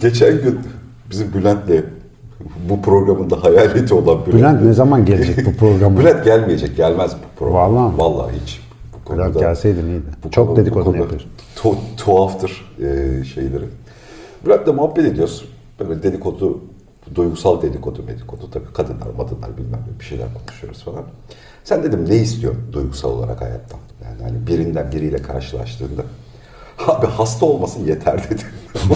Geçen gün bizim Bülent'le bu programın da hayaleti olan Bülent. Bülent ne zaman gelecek bu programa? Bülent gelmeyecek, gelmez bu program. Vallahi? Vallahi hiç. Bu Bülent konuda- gelseydin iyiydi. bu Çok konu- konuda yapıyor. tu- tuhaftır e, şeyleri. Bülent'le muhabbet ediyoruz. Böyle dedikodu, duygusal dedikodu, medikodu. Tabii kadınlar, madınlar bilmem ne bir şeyler konuşuyoruz falan. Sen dedim ne istiyorsun duygusal olarak hayattan? Yani hani birinden biriyle karşılaştığında. Abi hasta olmasın yeter dedi.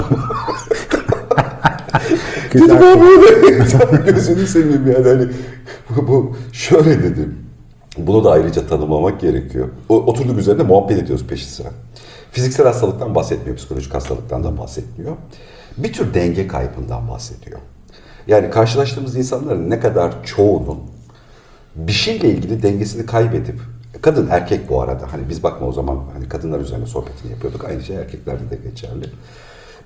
Dedim abi öyle. Gözünü seveyim yani hani bu, bu şöyle dedim. Bunu da ayrıca tanımlamak gerekiyor. O, oturduk üzerinde muhabbet ediyoruz peşi sıra. Fiziksel hastalıktan bahsetmiyor, psikolojik hastalıktan da bahsetmiyor. Bir tür denge kaybından bahsediyor. Yani karşılaştığımız insanların ne kadar çoğunun bir şeyle ilgili dengesini kaybedip kadın erkek bu arada hani biz bakma o zaman hani kadınlar üzerine sohbetini yapıyorduk aynı şey erkeklerde de geçerli.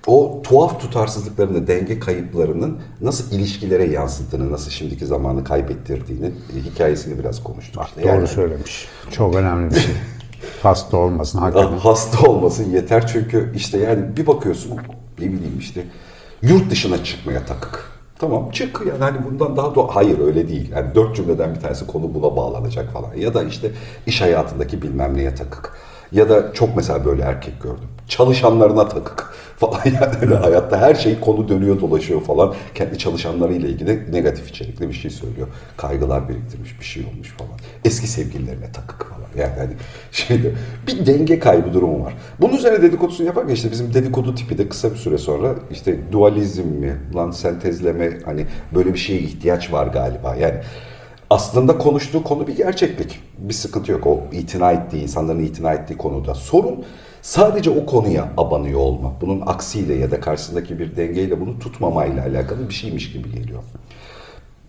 O tuhaf tutarsızlıklarını, denge kayıplarının nasıl ilişkilere yansıttığını, nasıl şimdiki zamanı kaybettirdiğini e, hikayesini biraz konuştuk. işte. Doğru Yani- söylemiş. Çok önemli bir şey. Hasta olmasın hakikaten. hasta olmasın yeter çünkü işte yani bir bakıyorsun ne bileyim işte yurt dışına çıkmaya takık. Tamam çık yani hani bundan daha da hayır öyle değil. Yani dört cümleden bir tanesi konu buna bağlanacak falan. Ya da işte iş hayatındaki bilmem neye takık. Ya da çok mesela böyle erkek gördüm. Çalışanlarına takık falan yani öyle hayatta her şey konu dönüyor dolaşıyor falan. Kendi çalışanlarıyla ilgili negatif içerikli bir şey söylüyor. Kaygılar biriktirmiş bir şey olmuş falan. Eski sevgililerine takık falan. Yani hani şeyde bir denge kaybı durumu var. Bunun üzerine dedikodusunu yaparken işte bizim dedikodu tipi de kısa bir süre sonra işte dualizm mi, lan sentezleme hani böyle bir şeye ihtiyaç var galiba. Yani aslında konuştuğu konu bir gerçeklik. Bir sıkıntı yok. O itina ettiği, insanların itina ettiği konuda. Sorun sadece o konuya abanıyor olma. Bunun aksiyle ya da karşısındaki bir dengeyle bunu tutmamayla alakalı bir şeymiş gibi geliyor.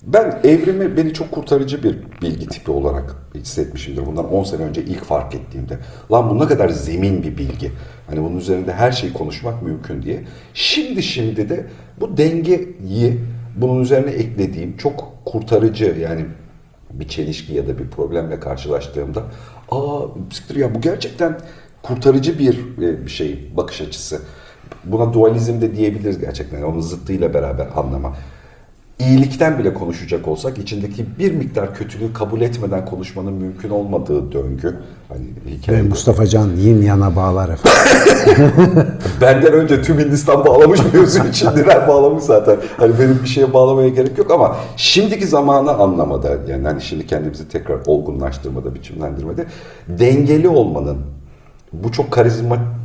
Ben evrimi beni çok kurtarıcı bir bilgi tipi olarak hissetmişimdir. Bundan 10 sene önce ilk fark ettiğimde. Lan bu ne kadar zemin bir bilgi. Hani bunun üzerinde her şeyi konuşmak mümkün diye. Şimdi şimdi de bu dengeyi bunun üzerine eklediğim çok kurtarıcı yani bir çelişki ya da bir problemle karşılaştığımda aa siktir ya bu gerçekten kurtarıcı bir, e, bir şey bakış açısı. Buna dualizm de diyebiliriz gerçekten. Yani onun zıttıyla beraber anlama iyilikten bile konuşacak olsak içindeki bir miktar kötülüğü kabul etmeden konuşmanın mümkün olmadığı döngü. Hani hikaye. Mustafa Can yin yana bağlar efendim. Benden önce tüm Hindistan bağlamış mevzu için Diren bağlamış zaten. Hani benim bir şeye bağlamaya gerek yok ama şimdiki zamanı anlamada yani hani şimdi kendimizi tekrar olgunlaştırmada, biçimlendirmede dengeli olmanın bu çok karizmatik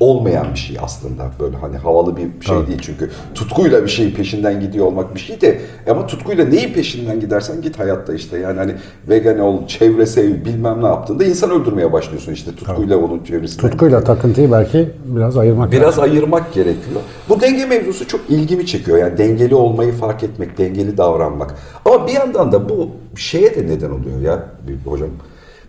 olmayan bir şey aslında. Böyle hani havalı bir şey Tabii. değil çünkü tutkuyla bir şeyin peşinden gidiyor olmak bir şey de ama tutkuyla neyin peşinden gidersen git hayatta işte yani hani vegan ol, çevre sev bilmem ne yaptığında insan öldürmeye başlıyorsun işte tutkuyla onun çevresinden. Tutkuyla takıntıyı belki biraz ayırmak Biraz lazım. ayırmak gerekiyor. Bu denge mevzusu çok ilgimi çekiyor. Yani dengeli olmayı fark etmek, dengeli davranmak. Ama bir yandan da bu şeye de neden oluyor ya hocam.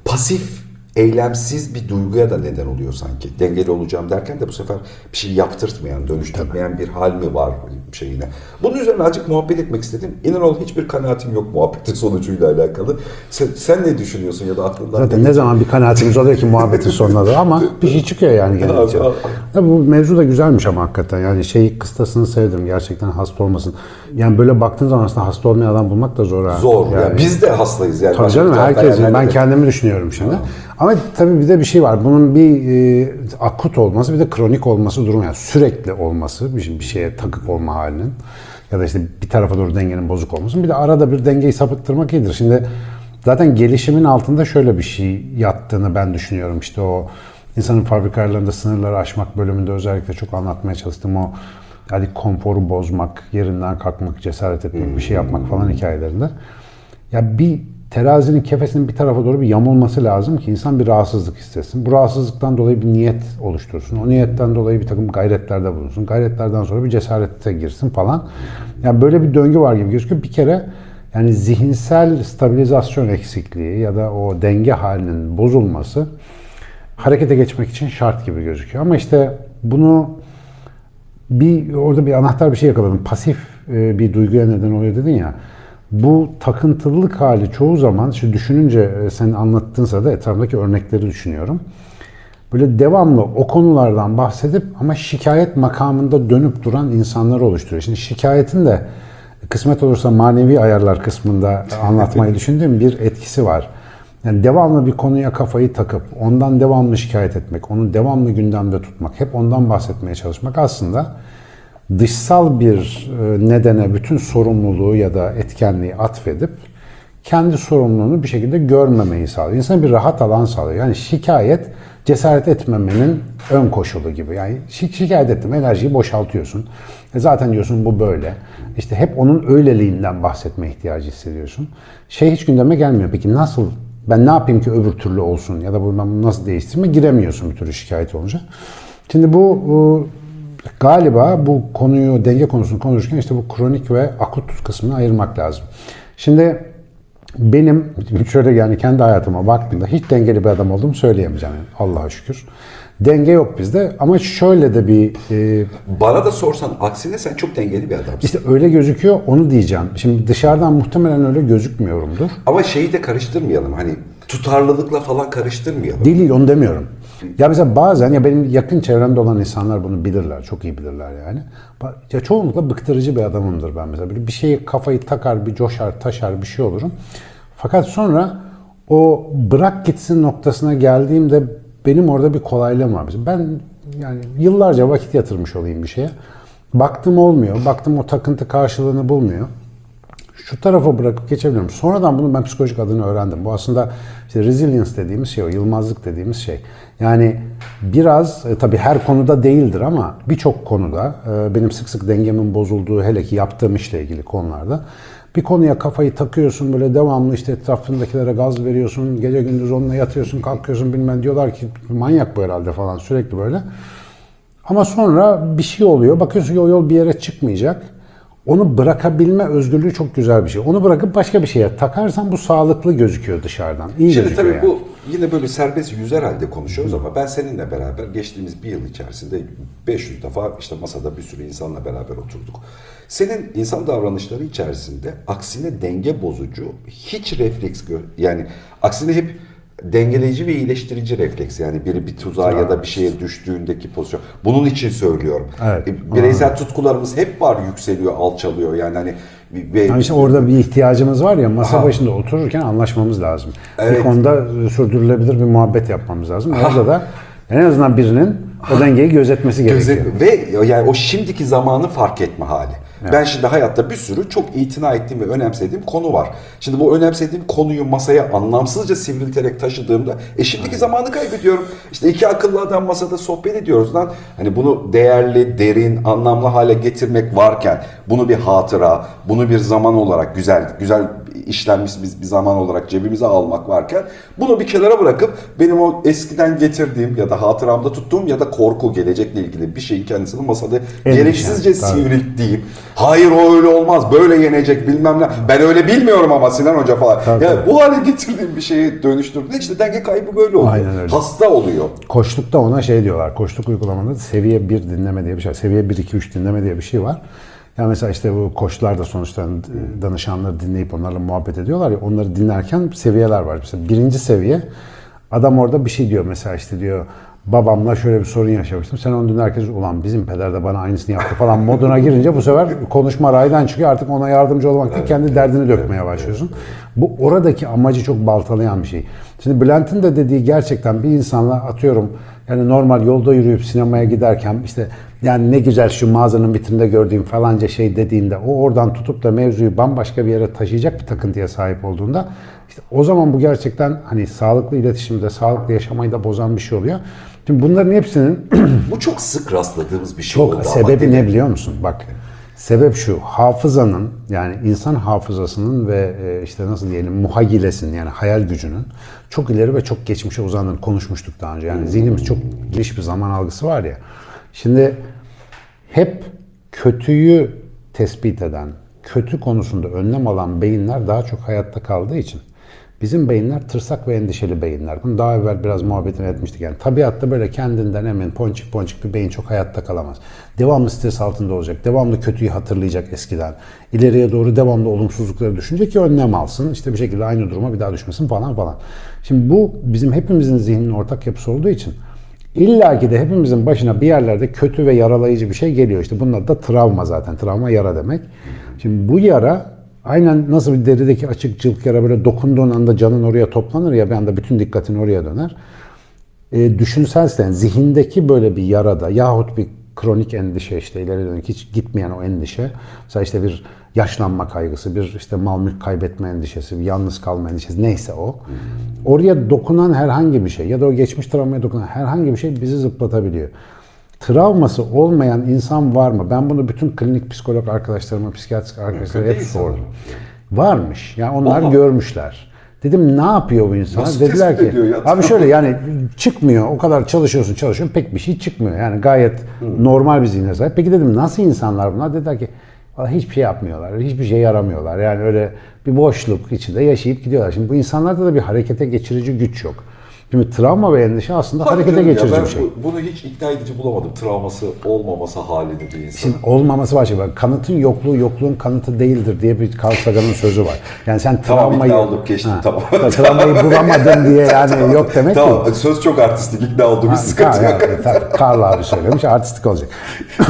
Pasif, eylemsiz bir duyguya da neden oluyor sanki. Dengeli olacağım derken de bu sefer bir şey yaptırtmayan, dönüştürmeyen bir hal mi var şeyine. Bunun üzerine azıcık muhabbet etmek istedim. İnan ol hiçbir kanaatim yok muhabbetin sonucuyla alakalı. Sen, sen ne düşünüyorsun ya da aklından Zaten ne zaman bir kanaatimiz oluyor ki muhabbetin sonunda da ama bir şey çıkıyor yani gene. Abi, abi. Ya bu mevzu da güzelmiş ama hakikaten. Yani şey kıstasını sevdim. Gerçekten hasta olmasın. Yani böyle baktığın zaman aslında hasta olmayan adam bulmak da zor. ha. Zor. Yani, biz de hastayız yani. Tabii canım herkes. yani ben kendimi düşünüyorum şimdi. Ama tabii bir de bir şey var. Bunun bir e, akut olması bir de kronik olması durumu. Yani sürekli olması bir, bir şeye takık olma halinin. Ya da işte bir tarafa doğru dengenin bozuk olması. Bir de arada bir dengeyi sapıttırmak iyidir. Şimdi zaten gelişimin altında şöyle bir şey yattığını ben düşünüyorum. İşte o insanın fabrikalarında sınırları aşmak bölümünde özellikle çok anlatmaya çalıştım. O hadi konforu bozmak, yerinden kalkmak, cesaret etmek, bir şey yapmak falan hikayelerinde. Ya bir terazinin kefesinin bir tarafa doğru bir yamulması lazım ki insan bir rahatsızlık hissetsin. Bu rahatsızlıktan dolayı bir niyet oluştursun. O niyetten dolayı bir takım gayretlerde bulunsun. Gayretlerden sonra bir cesarete girsin falan. Yani böyle bir döngü var gibi gözüküyor. Bir kere yani zihinsel stabilizasyon eksikliği ya da o denge halinin bozulması harekete geçmek için şart gibi gözüküyor. Ama işte bunu bir orada bir anahtar bir şey yakaladım. Pasif e, bir duyguya neden oluyor dedin ya. Bu takıntılılık hali çoğu zaman şu düşününce e, sen anlattığın sırada etrafındaki örnekleri düşünüyorum. böyle devamlı o konulardan bahsedip ama şikayet makamında dönüp duran insanlar oluşturuyor. Şimdi şikayetin de kısmet olursa manevi ayarlar kısmında anlatmayı düşündüğüm bir etkisi var. Yani devamlı bir konuya kafayı takıp ondan devamlı şikayet etmek, onu devamlı gündemde tutmak, hep ondan bahsetmeye çalışmak aslında dışsal bir e, nedene bütün sorumluluğu ya da etkenliği atfedip kendi sorumluluğunu bir şekilde görmemeyi sağlıyor. İnsana bir rahat alan sağlıyor. Yani şikayet cesaret etmemenin ön koşulu gibi. Yani şi- şikayet ettim enerjiyi boşaltıyorsun. E zaten diyorsun bu böyle. İşte hep onun öyleliğinden bahsetme ihtiyacı hissediyorsun. Şey hiç gündeme gelmiyor. Peki nasıl ben ne yapayım ki öbür türlü olsun ya da bunu nasıl değiştirme giremiyorsun bir türlü şikayet olunca. Şimdi bu galiba bu konuyu denge konusunu konuşurken işte bu kronik ve akut kısmını ayırmak lazım. Şimdi benim şöyle yani kendi hayatıma baktığımda hiç dengeli bir adam olduğumu söyleyemeyeceğim. Yani Allah'a şükür. Denge yok bizde ama şöyle de bir e, Bana da sorsan aksine sen çok dengeli bir adamsın. işte öyle gözüküyor onu diyeceğim. Şimdi dışarıdan muhtemelen öyle gözükmüyorumdur. Ama şeyi de karıştırmayalım hani tutarlılıkla falan karıştırmayalım. Değil değil onu demiyorum. Ya mesela bazen ya benim yakın çevremde olan insanlar bunu bilirler. Çok iyi bilirler yani. Ya çoğunlukla bıktırıcı bir adamımdır ben mesela. Böyle bir şeyi kafayı takar, bir coşar, taşar bir şey olurum. Fakat sonra o bırak gitsin noktasına geldiğimde benim orada bir kolaylığım var. Ben yani yıllarca vakit yatırmış olayım bir şeye. Baktım olmuyor. Baktım o takıntı karşılığını bulmuyor şu tarafa bırakıp geçebiliyorum. Sonradan bunu ben psikolojik adını öğrendim. Bu aslında işte resilience dediğimiz şey, o yılmazlık dediğimiz şey. Yani biraz e, tabii her konuda değildir ama birçok konuda e, benim sık sık dengemin bozulduğu hele ki yaptığım işle ilgili konularda bir konuya kafayı takıyorsun böyle devamlı işte etrafındakilere gaz veriyorsun. Gece gündüz onunla yatıyorsun, kalkıyorsun bilmem diyorlar ki manyak bu herhalde falan sürekli böyle. Ama sonra bir şey oluyor. Bakıyorsun ki o yol bir yere çıkmayacak. Onu bırakabilme özgürlüğü çok güzel bir şey. Onu bırakıp başka bir şeye takarsan bu sağlıklı gözüküyor dışarıdan. İyi Şimdi gözüküyor tabii yani. bu yine böyle serbest yüzer halde konuşuyoruz ama ben seninle beraber geçtiğimiz bir yıl içerisinde 500 defa işte masada bir sürü insanla beraber oturduk. Senin insan davranışları içerisinde aksine denge bozucu hiç refleks gö- yani aksine hep dengeleyici ve iyileştirici refleks yani biri bir tuzağa ya da bir şeye düştüğündeki pozisyon. Bunun için söylüyorum. Evet. E, Bireysel tutkularımız hep var yükseliyor, alçalıyor yani hani ve Yani işte orada bir ihtiyacımız var ya masa Aha. başında otururken anlaşmamız lazım. Evet. Bir konuda sürdürülebilir bir muhabbet yapmamız lazım. Orada da en azından birinin o dengeyi gözetmesi gerekiyor. Gözet- ve yani o şimdiki zamanı fark etme hali. Ben şimdi hayatta bir sürü çok itina ettiğim ve önemsediğim konu var. Şimdi bu önemsediğim konuyu masaya anlamsızca sivrilterek taşıdığımda e şimdiki zamanı kaybediyorum. İşte iki akıllı adam masada sohbet ediyoruz lan. Hani bunu değerli, derin, anlamlı hale getirmek varken bunu bir hatıra, bunu bir zaman olarak güzel güzel işlenmiş bir, bir zaman olarak cebimize almak varken bunu bir kenara bırakıp benim o eskiden getirdiğim ya da hatıramda tuttuğum ya da korku gelecekle ilgili bir şeyin kendisini masada Endişe, gereksizce tabii. sivrilttiğim hayır o öyle olmaz böyle yenecek bilmem ne ben öyle bilmiyorum ama Sinan Hoca falan Tabii, ya tabii. bu hale getirdiğim bir şeyi dönüştürdüğünde işte denge kaybı böyle oluyor. Aynen öyle. Hasta oluyor. Koçlukta ona şey diyorlar. Koçluk uygulamanda seviye 1 dinleme diye bir şey. Seviye 1, 2, 3 dinleme diye bir şey var. Yani mesela işte bu koçlar da sonuçta e, danışanları dinleyip onlarla muhabbet ediyorlar ya onları dinlerken seviyeler var. Mesela birinci seviye adam orada bir şey diyor mesela işte diyor babamla şöyle bir sorun yaşamıştım. Sen onu dinlerken ulan bizim peder de bana aynısını yaptı falan moduna girince bu sefer konuşma raydan çıkıyor. Artık ona yardımcı olmak değil kendi derdini dökmeye başlıyorsun. Bu oradaki amacı çok baltalayan bir şey. Şimdi Bülent'in de dediği gerçekten bir insanla atıyorum yani normal yolda yürüyüp sinemaya giderken işte yani ne güzel şu mağazanın vitrinde gördüğüm falanca şey dediğinde o oradan tutup da mevzuyu bambaşka bir yere taşıyacak bir takıntıya sahip olduğunda işte o zaman bu gerçekten hani sağlıklı iletişimde, sağlıklı yaşamayı da bozan bir şey oluyor. Şimdi bunların hepsinin Bu çok sık rastladığımız bir şey çok oldu. sebebi ne biliyor musun? Bak sebep şu hafızanın yani insan hafızasının ve e, işte nasıl diyelim muhayyilesinin yani hayal gücünün çok ileri ve çok geçmişe uzandığını konuşmuştuk daha önce. Yani zihnimiz çok geniş bir zaman algısı var ya. Şimdi hep kötüyü tespit eden, kötü konusunda önlem alan beyinler daha çok hayatta kaldığı için bizim beyinler tırsak ve endişeli beyinler. Bunu daha evvel biraz muhabbetini etmiştik. Yani tabiatta böyle kendinden emin, ponçik ponçik bir beyin çok hayatta kalamaz. Devamlı stres altında olacak, devamlı kötüyü hatırlayacak eskiden. İleriye doğru devamlı olumsuzlukları düşünecek ki önlem alsın. İşte bir şekilde aynı duruma bir daha düşmesin falan falan. Şimdi bu bizim hepimizin zihninin ortak yapısı olduğu için İlla ki de hepimizin başına bir yerlerde kötü ve yaralayıcı bir şey geliyor. İşte bunun adı da travma zaten. Travma yara demek. Şimdi bu yara aynen nasıl bir derideki açık cılk yara böyle dokunduğun anda canın oraya toplanır ya bir anda bütün dikkatin oraya döner. E, düşünselse yani zihindeki böyle bir yarada yahut bir kronik endişe işte ileri dönük hiç gitmeyen o endişe. Mesela işte bir yaşlanma kaygısı, bir işte mal mülk kaybetme endişesi, bir yalnız kalma endişesi neyse o. Oraya dokunan herhangi bir şey ya da o geçmiş travmaya dokunan herhangi bir şey bizi zıplatabiliyor. Travması olmayan insan var mı? Ben bunu bütün klinik psikolog arkadaşlarıma, psikiyatrist arkadaşlarıma hep sordum. Varmış. Yani onlar Oha. görmüşler. Dedim ne yapıyor bu? Nasıl Dediler ki ya? abi şöyle yani çıkmıyor. O kadar çalışıyorsun çalışıyorsun pek bir şey çıkmıyor. Yani gayet normal bir zihne sahip. Peki dedim nasıl insanlar bunlar? Dediler ki "Vallahi hiçbir şey yapmıyorlar. Hiçbir şey yaramıyorlar. Yani öyle bir boşluk içinde yaşayıp gidiyorlar. Şimdi bu insanlarda da bir harekete geçirici güç yok. Şimdi travma ve endişe aslında Hadi harekete geçirici bir şey. bu- bunu hiç ikna edici bulamadım. Travması olmaması halini bir insan. Şimdi olmaması var şey var. Kanıtın yokluğu yokluğun kanıtı değildir diye bir Carl Sagan'ın sözü var. Yani sen Tamam, travmayı ikna olduk, geçtim, tamam. travmayı bulamadın diye yani yok demek değil. Tamam söz çok artistik ikna oldu bir sıkıntı Ha, yok. Karl abi söylemiş artistik olacak.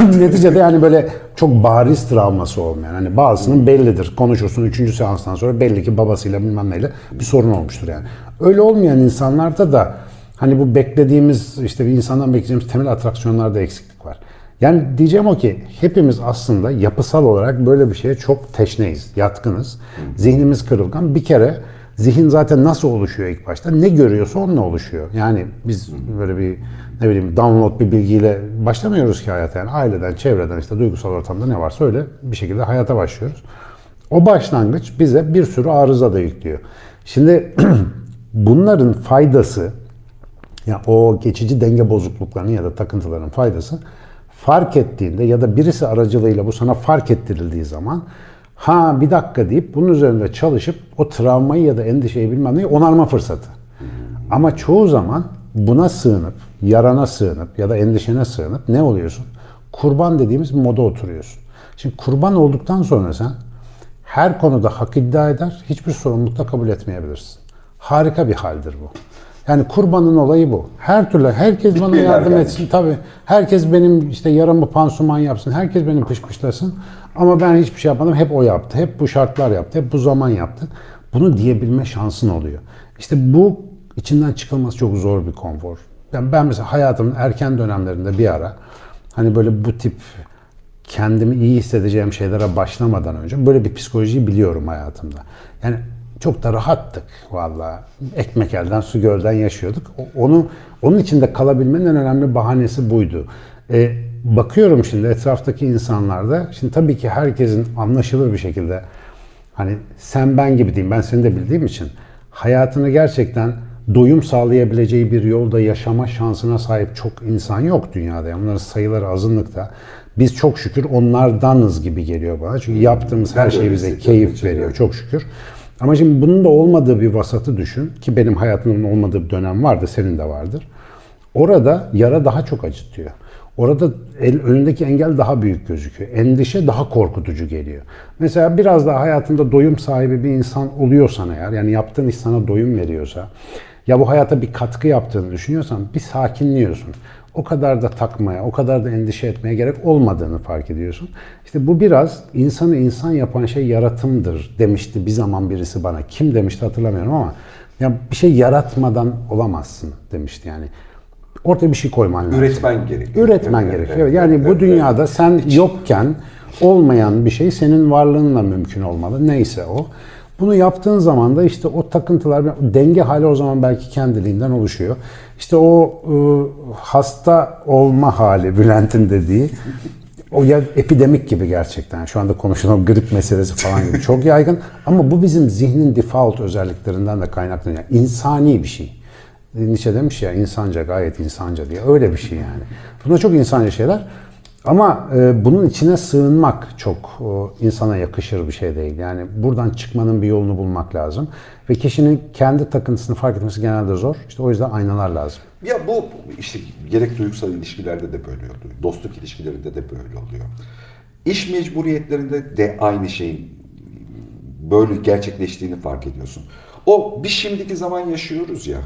Neticede yani böyle çok bariz travması olmayan. Hani bazısının bellidir. Konuşursun üçüncü seanstan sonra belli ki babasıyla bilmem neyle bir sorun olmuştur yani. Öyle olmayan insanlarda da hani bu beklediğimiz işte bir insandan bekleyeceğimiz temel atraksiyonlarda eksiklik var. Yani diyeceğim o ki hepimiz aslında yapısal olarak böyle bir şeye çok teşneyiz, yatkınız. Zihnimiz kırılgan. Bir kere Zihin zaten nasıl oluşuyor ilk başta? Ne görüyorsa onunla oluşuyor. Yani biz böyle bir ne bileyim download bir bilgiyle başlamıyoruz ki hayata. Yani aileden, çevreden işte duygusal ortamda ne varsa öyle bir şekilde hayata başlıyoruz. O başlangıç bize bir sürü arıza da yüklüyor. Şimdi bunların faydası ya o geçici denge bozukluklarının ya da takıntıların faydası fark ettiğinde ya da birisi aracılığıyla bu sana fark ettirildiği zaman ha bir dakika deyip bunun üzerinde çalışıp o travmayı ya da endişeyi bilmem neyi onarma fırsatı. Ama çoğu zaman buna sığınıp, yarana sığınıp ya da endişene sığınıp ne oluyorsun? Kurban dediğimiz moda oturuyorsun. Şimdi kurban olduktan sonra sen her konuda hak iddia eder, hiçbir sorumluluk da kabul etmeyebilirsin. Harika bir haldir bu. Yani kurbanın olayı bu. Her türlü herkes bana Bitmeyen yardım yani. etsin tabii. Herkes benim işte yaramı pansuman yapsın. Herkes benim pışpışlasın. Ama ben hiçbir şey yapmadım. Hep o yaptı. Hep bu şartlar yaptı. Hep bu zaman yaptı. Bunu diyebilme şansın oluyor. İşte bu içinden çıkılması çok zor bir konfor. Ben, ben mesela hayatımın erken dönemlerinde bir ara hani böyle bu tip kendimi iyi hissedeceğim şeylere başlamadan önce böyle bir psikolojiyi biliyorum hayatımda. Yani çok da rahattık vallahi. Ekmek elden su gölden yaşıyorduk. Onu onun içinde kalabilmenin en önemli bahanesi buydu. E, bakıyorum şimdi etraftaki insanlarda. Şimdi tabii ki herkesin anlaşılır bir şekilde hani sen ben gibi diyeyim ben seni de bildiğim için hayatını gerçekten doyum sağlayabileceği bir yolda yaşama şansına sahip çok insan yok dünyada. Yani bunların sayıları azınlıkta. Biz çok şükür onlardanız gibi geliyor bana. Çünkü yaptığımız her şey bize keyif veriyor çok şükür. Ama şimdi bunun da olmadığı bir vasatı düşün ki benim hayatımın olmadığı bir dönem vardı, senin de vardır. Orada yara daha çok acıtıyor. Orada el, önündeki engel daha büyük gözüküyor. Endişe daha korkutucu geliyor. Mesela biraz daha hayatında doyum sahibi bir insan oluyorsan eğer, yani yaptığın iş sana doyum veriyorsa, ya bu hayata bir katkı yaptığını düşünüyorsan bir sakinliyorsun. O kadar da takmaya, o kadar da endişe etmeye gerek olmadığını fark ediyorsun. İşte bu biraz insanı insan yapan şey yaratımdır demişti bir zaman birisi bana. Kim demişti hatırlamıyorum ama ya bir şey yaratmadan olamazsın demişti yani. Ortaya bir şey koyman lazım. Üretmen gerekiyor. Üretmen Evet, gerekiyor. evet, yani evet, bu evet. dünyada sen yokken olmayan bir şey senin varlığınla mümkün olmalı. Neyse o. Bunu yaptığın zaman da işte o takıntılar, denge hali o zaman belki kendiliğinden oluşuyor. İşte o e, hasta olma hali Bülent'in dediği o ya epidemik gibi gerçekten. Şu anda konuşulan grip meselesi falan gibi çok yaygın. Ama bu bizim zihnin default özelliklerinden de kaynaklanıyor. Yani insani bir şey. Nietzsche demiş ya insanca gayet insanca diye. Öyle bir şey yani. Bunlar çok insanca şeyler. Ama e, bunun içine sığınmak çok e, insana yakışır bir şey değil. Yani buradan çıkmanın bir yolunu bulmak lazım. Ve kişinin kendi takıntısını fark etmesi genelde zor. İşte o yüzden aynalar lazım. Ya bu işte gerek duygusal ilişkilerde de böyle oluyor. Dostluk ilişkilerinde de böyle oluyor. İş mecburiyetlerinde de aynı şeyin böyle gerçekleştiğini fark ediyorsun. O bir şimdiki zaman yaşıyoruz ya.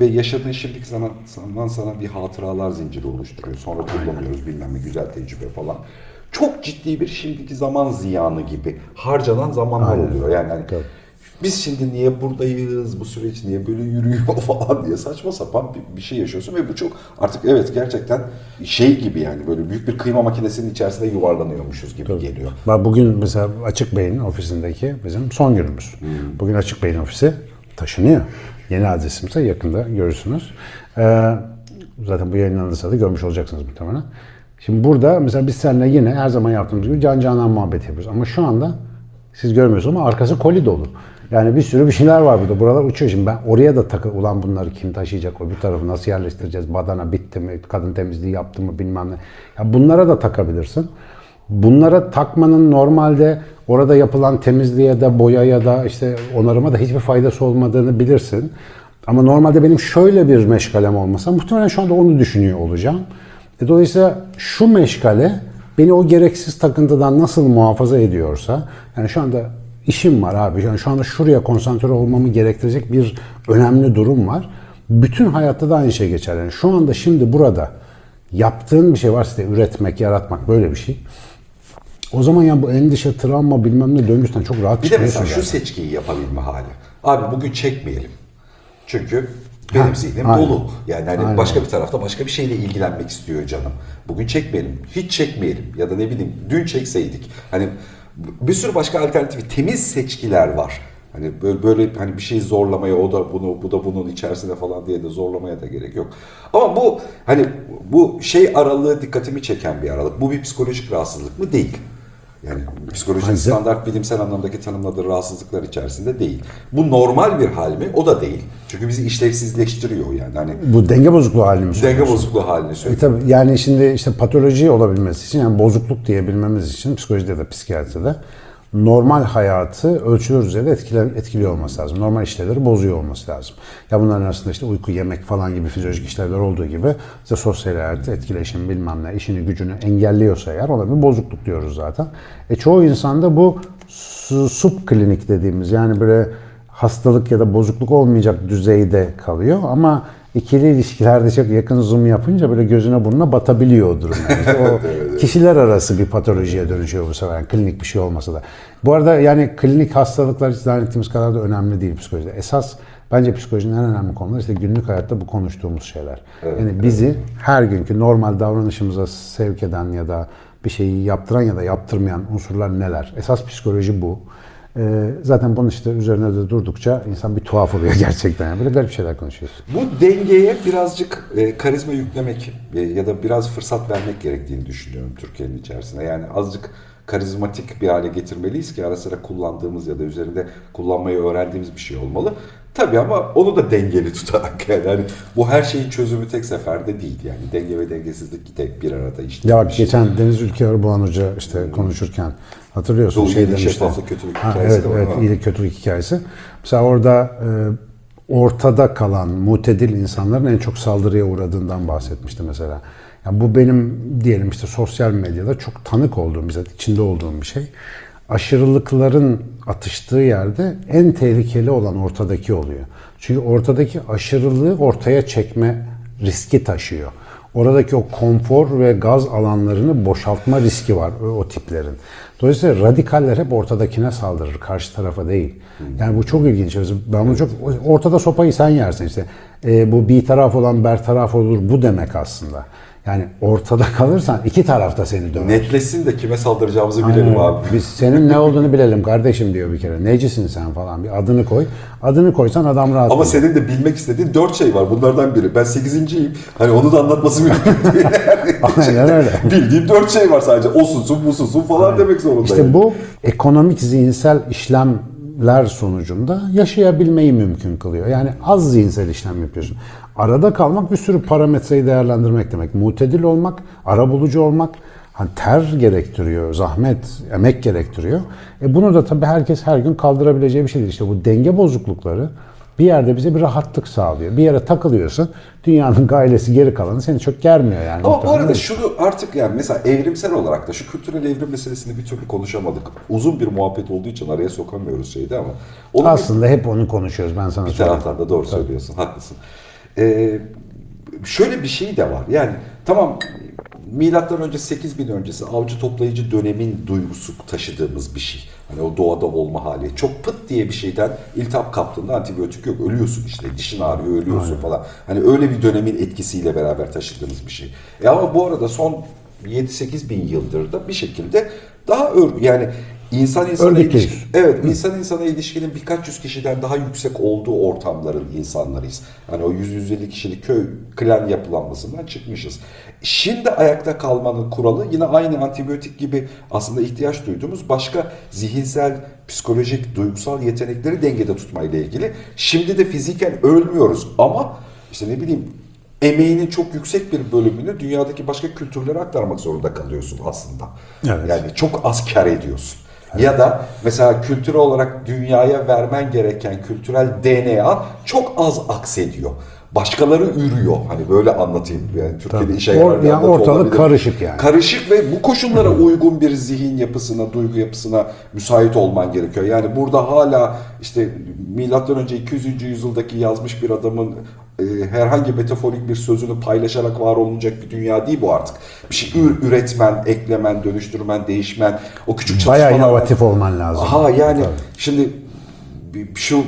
Ve yaşadığın şimdiki zaman, zaman sana bir hatıralar zinciri oluşturuyor. Sonra kullanıyoruz bilmem ne güzel tecrübe falan. Çok ciddi bir şimdiki zaman ziyanı gibi harcanan zamanlar Aynen. oluyor. Yani Tabii. Biz şimdi niye buradayız, bu süreç niye böyle yürüyor falan diye saçma sapan bir, bir şey yaşıyorsun ve bu çok artık evet gerçekten şey gibi yani böyle büyük bir kıyma makinesinin içerisinde yuvarlanıyormuşuz gibi geliyor. Bak bugün mesela Açık Bey'in ofisindeki bizim son günümüz. Bugün Açık Bey'in ofisi taşınıyor. Yeni adresimse yakında görürsünüz. Ee, zaten bu yayınlanırsa da görmüş olacaksınız muhtemelen. Şimdi burada mesela biz seninle yine her zaman yaptığımız gibi can canan muhabbet yapıyoruz. Ama şu anda siz görmüyorsunuz ama arkası koli dolu. Yani bir sürü bir şeyler var burada. Buralar uçuyor. Şimdi ben oraya da takı ulan bunları kim taşıyacak? O bir tarafı nasıl yerleştireceğiz? Badana bitti mi? Kadın temizliği yaptı mı? Bilmem ne. Ya bunlara da takabilirsin. Bunlara takmanın normalde orada yapılan temizliğe de boyaya da işte onarıma da hiçbir faydası olmadığını bilirsin. Ama normalde benim şöyle bir meşgalem olmasa muhtemelen şu anda onu düşünüyor olacağım. E, Dolayısıyla şu meşgale beni o gereksiz takıntıdan nasıl muhafaza ediyorsa yani şu anda işim var abi. Yani şu anda şuraya konsantre olmamı gerektirecek bir önemli durum var. Bütün hayatta da aynı şey geçer. Yani şu anda şimdi burada yaptığın bir şey varsa işte üretmek, yaratmak böyle bir şey. O zaman ya bu endişe, travma bilmem ne döngüsünden çok rahat Bir de mesela şu zaten. seçkiyi yapabilme hali. Abi bugün çekmeyelim. Çünkü benim Ha, zihnim aynen. dolu. Yani hani Aynen. başka bir tarafta başka bir şeyle ilgilenmek istiyor canım. Bugün çekmeyelim. Hiç çekmeyelim. Ya da ne bileyim dün çekseydik. Hani bir sürü başka alternatif temiz seçkiler var. Hani böyle, böyle hani bir şey zorlamaya o da bunu bu da bunun içerisinde falan diye de zorlamaya da gerek yok. Ama bu hani bu şey aralığı dikkatimi çeken bir aralık. Bu bir psikolojik rahatsızlık mı? Değil. Yani psikolojinin Hayır, standart bilimsel anlamdaki tanımladığı rahatsızlıklar içerisinde değil. Bu normal bir hal mi? O da değil. Çünkü bizi işlevsizleştiriyor yani. Hani Bu denge bozukluğu halini mi denge bozukluğu halini E söylüyor. tabii yani şimdi işte patoloji olabilmesi için yani bozukluk diyebilmemiz için psikolojide da psikiyatride normal hayatı ölçüler üzerinde etkili, etkiliyor olması lazım. Normal işlevleri bozuyor olması lazım. Ya bunların arasında işte uyku, yemek falan gibi fizyolojik işlevler olduğu gibi işte sosyal hayatı, etkileşim bilmem ne, işini gücünü engelliyorsa eğer ona bir bozukluk diyoruz zaten. E çoğu insanda bu su- subklinik dediğimiz yani böyle hastalık ya da bozukluk olmayacak düzeyde kalıyor ama ikili ilişkilerde çok yakın zoom yapınca böyle gözüne burnuna batabiliyor o durum. Yani o kişiler arası bir patolojiye dönüşüyor bu sefer. Yani klinik bir şey olmasa da. Bu arada yani klinik hastalıklar hiç zannettiğimiz kadar da önemli değil psikolojide. Esas bence psikolojinin en önemli konuları işte günlük hayatta bu konuştuğumuz şeyler. yani bizi her günkü normal davranışımıza sevk eden ya da bir şeyi yaptıran ya da yaptırmayan unsurlar neler? Esas psikoloji bu. Ee, zaten bunun işte üzerine de durdukça insan bir tuhaf oluyor gerçekten. Yani böyle garip şeyler konuşuyoruz. Bu dengeye birazcık e, karizma yüklemek e, ya da biraz fırsat vermek gerektiğini düşünüyorum Türkiye'nin içerisinde. Yani azıcık karizmatik bir hale getirmeliyiz ki ara sıra kullandığımız ya da üzerinde kullanmayı öğrendiğimiz bir şey olmalı. Tabii ama onu da dengeli tutarak yani hani bu her şeyin çözümü tek seferde değil yani denge ve dengesizlik tek bir arada işte. Ya bak geçen Deniz Ülke Arıboğan Hoca işte konuşurken hatırlıyorsun Doğru, şey demişti. şeffaflık, kötülük Ha, hikayesi evet, de var evet, iyilik kötülük hikayesi. Mesela orada e, ortada kalan mutedil insanların en çok saldırıya uğradığından bahsetmişti mesela. Ya bu benim diyelim işte sosyal medyada çok tanık olduğum, bizzat içinde olduğum bir şey. Aşırılıkların atıştığı yerde en tehlikeli olan ortadaki oluyor. Çünkü ortadaki aşırılığı ortaya çekme riski taşıyor. Oradaki o konfor ve gaz alanlarını boşaltma riski var o, tiplerin. Dolayısıyla radikaller hep ortadakine saldırır, karşı tarafa değil. Yani bu çok ilginç. Ben bunu çok ortada sopayı sen yersin işte. E, bu bir taraf olan ber taraf olur bu demek aslında. Yani ortada kalırsan iki taraf da seni döver. Netlesin de kime saldıracağımızı bilelim abi. Biz senin ne olduğunu bilelim kardeşim diyor bir kere. Necisin sen falan bir adını koy. Adını koysan adam rahat. Ama olur. senin de bilmek istediğin dört şey var. Bunlardan biri. Ben sekizinciyim. Hani onu da anlatması mümkün değil. Aynen öyle. Bildiğim dört şey var sadece. O susun, bu susun falan demek zorundayım. İşte bu ekonomik zihinsel işlemler sonucunda yaşayabilmeyi mümkün kılıyor. Yani az zihinsel işlem yapıyorsun. Arada kalmak bir sürü parametreyi değerlendirmek demek. Mutedil olmak, arabulucu olmak, hani ter gerektiriyor, zahmet, emek gerektiriyor. E bunu da tabii herkes her gün kaldırabileceği bir şey değil. İşte bu denge bozuklukları bir yerde bize bir rahatlık sağlıyor. Bir yere takılıyorsun. Dünyanın gailesi geri kalanı seni çok germiyor yani. Ama bu arada şunu artık yani mesela evrimsel olarak da şu kültürel evrim meselesini bir türlü konuşamadık. Uzun bir muhabbet olduğu için araya sokamıyoruz şeyde ama. Onu bir- aslında hep onu konuşuyoruz ben sana bir söyleyeyim. taraftan da doğru söylüyorsun, haklısın. Ee, şöyle bir şey de var. Yani tamam milattan önce 8000 öncesi avcı toplayıcı dönemin duygusu taşıdığımız bir şey. Hani o doğada olma hali. Çok pıt diye bir şeyden iltihap kaptığında antibiyotik yok. Ölüyorsun işte. Dişin ağrıyor, ölüyorsun falan. Hani öyle bir dönemin etkisiyle beraber taşıdığımız bir şey. E ama bu arada son 7-8 bin yıldır da bir şekilde daha ör, yani insan insana Örgütleyiz. Evet, insan insana ilişkinin birkaç yüz kişiden daha yüksek olduğu ortamların insanlarıyız. Hani o 100-150 kişilik köy klan yapılanmasından çıkmışız. Şimdi ayakta kalmanın kuralı yine aynı antibiyotik gibi aslında ihtiyaç duyduğumuz başka zihinsel, psikolojik, duygusal yetenekleri dengede tutmayla ilgili. Şimdi de fiziken ölmüyoruz ama işte ne bileyim emeğinin çok yüksek bir bölümünü dünyadaki başka kültürlere aktarmak zorunda kalıyorsun aslında. Evet. Yani çok az kar ediyorsun. Ya da mesela kültür olarak dünyaya vermen gereken kültürel DNA çok az aksediyor. Başkaları ürüyor. Hani böyle anlatayım. Yani Türkiye'de Tabii. işe yarar bir yani ortalık olabilir. karışık yani. Karışık ve bu koşullara uygun bir zihin yapısına, duygu yapısına müsait olman gerekiyor. Yani burada hala işte milattan önce 200. yüzyıldaki yazmış bir adamın e, herhangi metaforik bir sözünü paylaşarak var olunacak bir dünya değil bu artık. Bir şey ür- üretmen, eklemen, dönüştürmen, değişmen, o küçük Bayağı çatışmalardan- inovatif olman lazım. Ha yani Tabii. şimdi bir- şu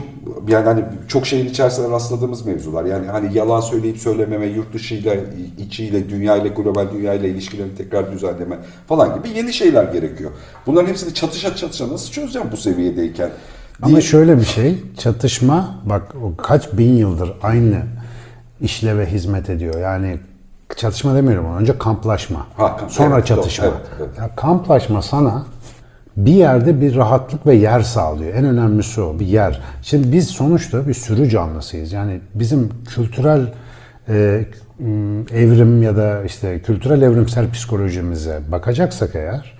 yani hani çok şeyin içerisinde rastladığımız mevzular. Yani hani yalan söyleyip söylememe, yurt dışıyla, içiyle, dünyayla, global dünyayla ilişkilerini tekrar düzenleme falan gibi yeni şeyler gerekiyor. Bunların hepsini çatışa çatışa nasıl çözeceğim bu seviyedeyken? Ama şöyle bir şey, çatışma bak o kaç bin yıldır aynı işleve hizmet ediyor. Yani çatışma demiyorum önce kamplaşma. Ha, kamp- sonra evet, çatışma. evet, evet. Ya kamplaşma sana bir yerde bir rahatlık ve yer sağlıyor. En önemlisi o, bir yer. Şimdi biz sonuçta bir sürü canlısıyız. Yani bizim kültürel e, evrim ya da işte kültürel evrimsel psikolojimize bakacaksak eğer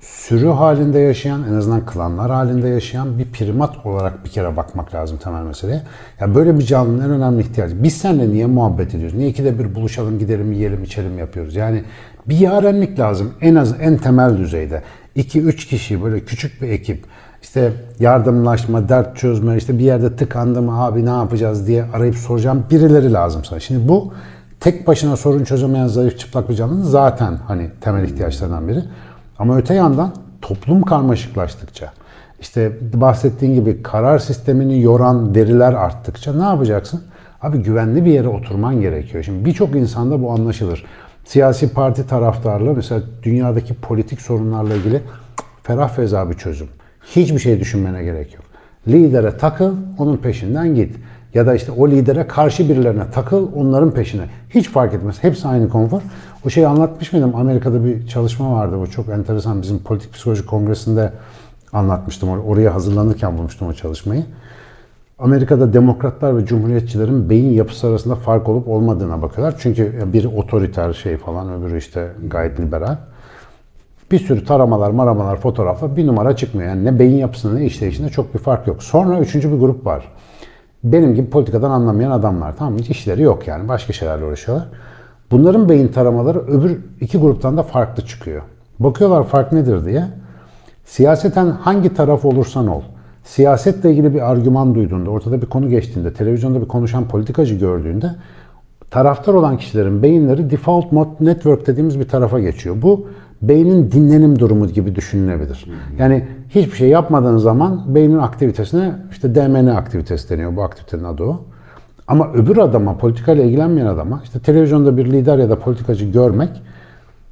sürü halinde yaşayan, en azından klanlar halinde yaşayan bir primat olarak bir kere bakmak lazım temel meseleye. Ya böyle bir canlının en önemli ihtiyacı. Biz seninle niye muhabbet ediyoruz? Niye ikide bir buluşalım, gidelim, yiyelim, içelim yapıyoruz? Yani bir yarenlik lazım en az en temel düzeyde. 2-3 kişi böyle küçük bir ekip işte yardımlaşma, dert çözme, işte bir yerde tıkandım abi ne yapacağız diye arayıp soracağım birileri lazım sana. Şimdi bu tek başına sorun çözemeyen zayıf çıplak bir canlının zaten hani temel ihtiyaçlarından biri. Ama öte yandan toplum karmaşıklaştıkça, işte bahsettiğin gibi karar sistemini yoran veriler arttıkça ne yapacaksın? Abi güvenli bir yere oturman gerekiyor. Şimdi birçok insanda bu anlaşılır. Siyasi parti taraftarlığı mesela dünyadaki politik sorunlarla ilgili ferah feza bir çözüm. Hiçbir şey düşünmene gerek yok. Lidere takıl, onun peşinden git. Ya da işte o lidere karşı birilerine takıl, onların peşine. Hiç fark etmez. Hepsi aynı konfor. O şeyi anlatmış mıydım? Amerika'da bir çalışma vardı. Bu çok enteresan. Bizim politik psikoloji kongresinde anlatmıştım. Or- Oraya hazırlanırken bulmuştum o çalışmayı. Amerika'da demokratlar ve cumhuriyetçilerin beyin yapısı arasında fark olup olmadığına bakıyorlar. Çünkü biri otoriter şey falan, öbürü işte gayet liberal. Bir sürü taramalar, maramalar, fotoğraflar bir numara çıkmıyor. Yani ne beyin yapısında ne işleyişinde çok bir fark yok. Sonra üçüncü bir grup var. Benim gibi politikadan anlamayan adamlar. Tamam mı? İşleri yok yani. Başka şeylerle uğraşıyorlar. Bunların beyin taramaları öbür iki gruptan da farklı çıkıyor. Bakıyorlar fark nedir diye. Siyaseten hangi taraf olursan ol. Siyasetle ilgili bir argüman duyduğunda, ortada bir konu geçtiğinde, televizyonda bir konuşan politikacı gördüğünde taraftar olan kişilerin beyinleri default mode network dediğimiz bir tarafa geçiyor. Bu beynin dinlenim durumu gibi düşünülebilir. Yani hiçbir şey yapmadığın zaman beynin aktivitesine işte DMN aktivitesi deniyor. Bu aktivitenin adı o. Ama öbür adama, politikayla ilgilenmeyen adama işte televizyonda bir lider ya da politikacı görmek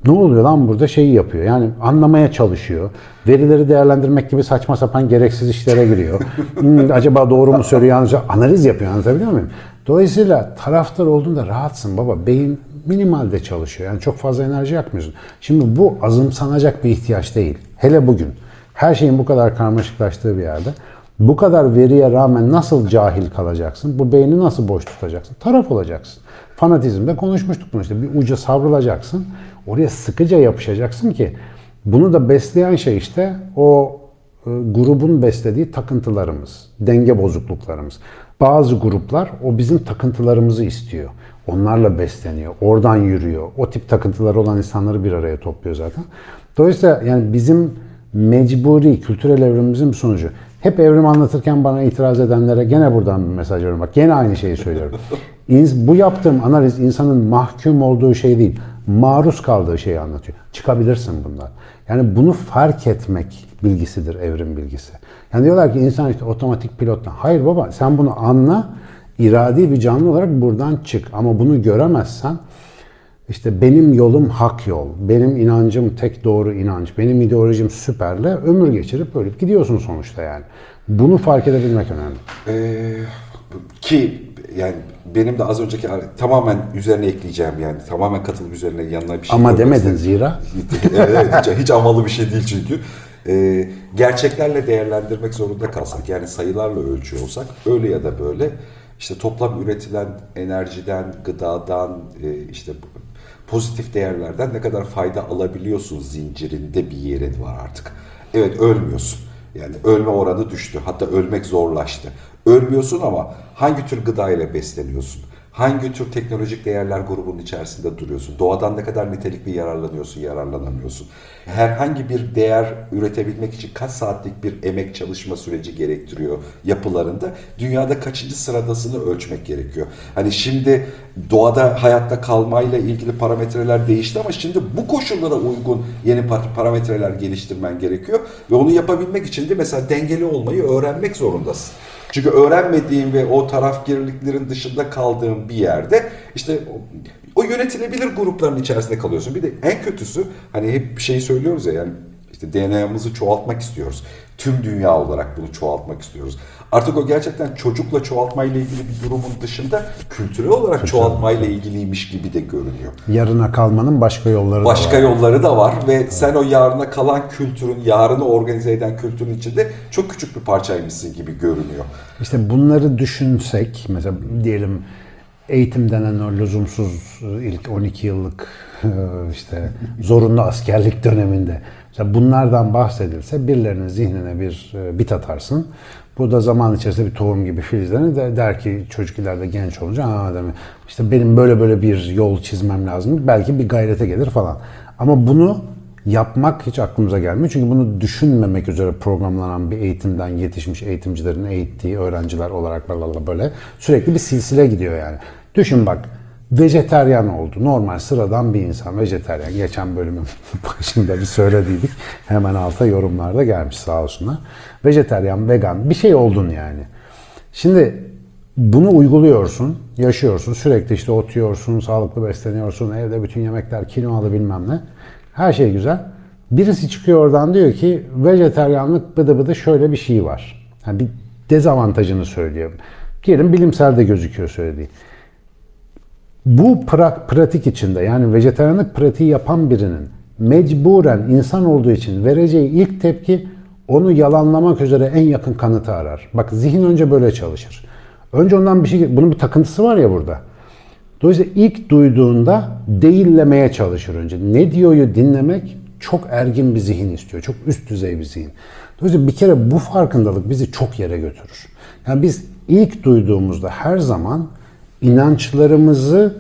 ne oluyor lan burada şeyi yapıyor. Yani anlamaya çalışıyor. Verileri değerlendirmek gibi saçma sapan gereksiz işlere giriyor. Hmm, acaba doğru mu söylüyor mı? analiz yapıyor anlatabiliyor muyum? Dolayısıyla taraftar olduğunda rahatsın baba. Beyin minimalde çalışıyor. Yani çok fazla enerji yakmıyorsun. Şimdi bu azımsanacak bir ihtiyaç değil. Hele bugün. Her şeyin bu kadar karmaşıklaştığı bir yerde. Bu kadar veriye rağmen nasıl cahil kalacaksın? Bu beyni nasıl boş tutacaksın? Taraf olacaksın. Fanatizmde konuşmuştuk bunu işte. Bir uca savrulacaksın. Oraya sıkıca yapışacaksın ki bunu da besleyen şey işte o e, grubun beslediği takıntılarımız, denge bozukluklarımız. Bazı gruplar o bizim takıntılarımızı istiyor. Onlarla besleniyor, oradan yürüyor. O tip takıntıları olan insanları bir araya topluyor zaten. Dolayısıyla yani bizim mecburi kültürel evrimimizin sonucu. Hep evrim anlatırken bana itiraz edenlere gene buradan bir mesaj veriyorum. Bak gene aynı şeyi söylüyorum. Bu yaptığım analiz insanın mahkum olduğu şey değil, maruz kaldığı şeyi anlatıyor. Çıkabilirsin bundan. Yani bunu fark etmek bilgisidir evrim bilgisi. Yani diyorlar ki insan işte otomatik pilottan. Hayır baba sen bunu anla, iradi bir canlı olarak buradan çık. Ama bunu göremezsen işte benim yolum hak yol, benim inancım tek doğru inanç, benim ideolojim süperle ömür geçirip ölüp gidiyorsun sonuçta yani. Bunu fark edebilmek önemli. Ee, ki yani benim de az önceki tamamen üzerine ekleyeceğim yani tamamen katılıp üzerine yanına bir şey Ama demedin istedim. zira. evet, evet, hiç, hiç amalı bir şey değil çünkü. Ee, gerçeklerle değerlendirmek zorunda kalsak yani sayılarla ölçüyor olsak öyle ya da böyle işte toplam üretilen enerjiden, gıdadan, e, işte pozitif değerlerden ne kadar fayda alabiliyorsun zincirinde bir yerin var artık. Evet ölmüyorsun. Yani ölme oranı düştü. Hatta ölmek zorlaştı. Ölmüyorsun ama hangi tür gıda ile besleniyorsun? Hangi tür teknolojik değerler grubunun içerisinde duruyorsun? Doğadan ne kadar nitelikli yararlanıyorsun, yararlanamıyorsun? Herhangi bir değer üretebilmek için kaç saatlik bir emek çalışma süreci gerektiriyor yapılarında? Dünyada kaçıncı sıradasını ölçmek gerekiyor. Hani şimdi doğada hayatta kalmayla ilgili parametreler değişti ama şimdi bu koşullara uygun yeni par- parametreler geliştirmen gerekiyor. Ve onu yapabilmek için de mesela dengeli olmayı öğrenmek zorundasın. Çünkü öğrenmediğin ve o tarafgirliklerin dışında kaldığın bir yerde işte o yönetilebilir grupların içerisinde kalıyorsun. Bir de en kötüsü hani hep bir şey söylüyoruz ya yani işte DNA'mızı çoğaltmak istiyoruz. Tüm dünya olarak bunu çoğaltmak istiyoruz. Artık o gerçekten çocukla çoğaltmayla ilgili bir durumun dışında kültürel olarak çoğaltmayla ilgiliymiş gibi de görünüyor. Yarına kalmanın başka yolları Başka da var. yolları da var ve sen o yarına kalan kültürün, yarını organize eden kültürün içinde çok küçük bir parçaymışsın gibi görünüyor. İşte bunları düşünsek, mesela diyelim eğitim denen o lüzumsuz ilk 12 yıllık işte zorunlu askerlik döneminde mesela bunlardan bahsedilse birilerinin zihnine bir e, bit atarsın. Bu da zaman içerisinde bir tohum gibi filizlenir de der ki çocuk ileride genç olunca Aa, demek, işte benim böyle böyle bir yol çizmem lazım. Belki bir gayrete gelir falan. Ama bunu yapmak hiç aklımıza gelmiyor. Çünkü bunu düşünmemek üzere programlanan bir eğitimden yetişmiş eğitimcilerin eğittiği öğrenciler olarak böyle böyle sürekli bir silsile gidiyor yani. Düşün bak vejeteryan oldu. Normal sıradan bir insan vejeteryan. Geçen bölümün başında bir söylediydik. Hemen alta yorumlarda gelmiş sağ olsunlar. Vejeteryan, vegan bir şey oldun yani. Şimdi bunu uyguluyorsun, yaşıyorsun. Sürekli işte ot yiyorsun, sağlıklı besleniyorsun, evde bütün yemekler kinoalı bilmem ne. Her şey güzel. Birisi çıkıyor oradan diyor ki vejeteryanlık bıdı bıdı şöyle bir şey var. Yani bir dezavantajını söylüyor. Diyelim bilimsel de gözüküyor söylediği. Bu pra- pratik içinde yani vejeteryanlık pratiği yapan birinin mecburen insan olduğu için vereceği ilk tepki onu yalanlamak üzere en yakın kanıtı arar. Bak zihin önce böyle çalışır. Önce ondan bir şey, bunun bir takıntısı var ya burada. Dolayısıyla ilk duyduğunda değillemeye çalışır önce. Ne diyoryu dinlemek çok ergin bir zihin istiyor. Çok üst düzey bir zihin. Dolayısıyla bir kere bu farkındalık bizi çok yere götürür. Yani biz ilk duyduğumuzda her zaman inançlarımızı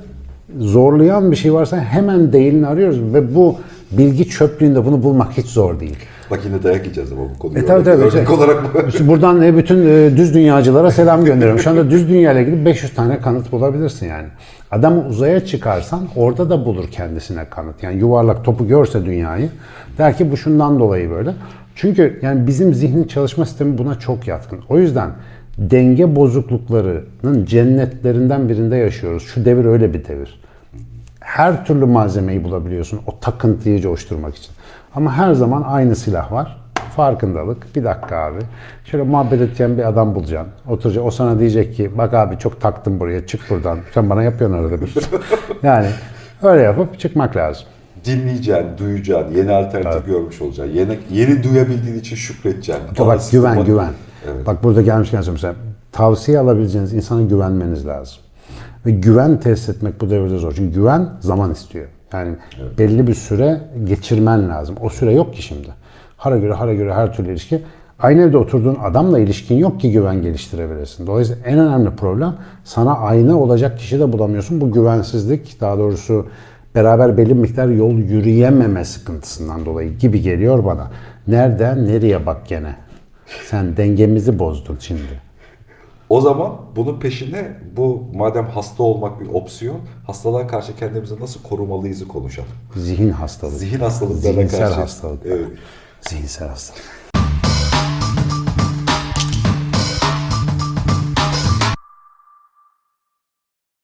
zorlayan bir şey varsa hemen değilini arıyoruz ve bu bilgi çöplüğünde bunu bulmak hiç zor değil. Bak yine dayak yiyeceğiz ama bu konuyu E tabii tabii. örnek olarak bu. İşte buradan e, bütün e, düz dünyacılara selam gönderiyorum. Şu anda düz dünya ile ilgili 500 tane kanıt bulabilirsin yani. Adam uzaya çıkarsan orada da bulur kendisine kanıt. Yani yuvarlak topu görse dünyayı der ki bu şundan dolayı böyle. Çünkü yani bizim zihnin çalışma sistemi buna çok yatkın. O yüzden denge bozukluklarının cennetlerinden birinde yaşıyoruz. Şu devir öyle bir devir. Her türlü malzemeyi bulabiliyorsun o takıntıyı coşturmak için. Ama her zaman aynı silah var. Farkındalık. Bir dakika abi. Şöyle muhabbet edeceğin bir adam bulacaksın. Oturacak. O sana diyecek ki bak abi çok taktım buraya çık buradan. Sen bana yapıyorsun arada bir. yani öyle yapıp çıkmak lazım. Dinleyeceksin, duyacaksın, yeni alternatif görmüş olacaksın. Yeni, yeni duyabildiğin için şükredeceksin. Bak Parası güven bulmak- güven. Evet. Bak burada gelmişken söyleyeyim mesela tavsiye alabileceğiniz insana güvenmeniz lazım. Ve güven test etmek bu devirde zor. Çünkü güven zaman istiyor. Yani belli bir süre geçirmen lazım. O süre yok ki şimdi. Hara göre hara göre her türlü ilişki. Aynı evde oturduğun adamla ilişkin yok ki güven geliştirebilirsin. Dolayısıyla en önemli problem sana ayna olacak kişi de bulamıyorsun. Bu güvensizlik daha doğrusu beraber belli miktar yol yürüyememe sıkıntısından dolayı gibi geliyor bana. Nereden nereye bak gene. Sen dengemizi bozdun şimdi. O zaman bunun peşine bu madem hasta olmak bir opsiyon, hastalığa karşı kendimizi nasıl korumalıyızı konuşalım. Zihin hastalığı. Zihin hastalıklarına Zihinsel karşı. hastalık. Evet. Zihinsel hastalık.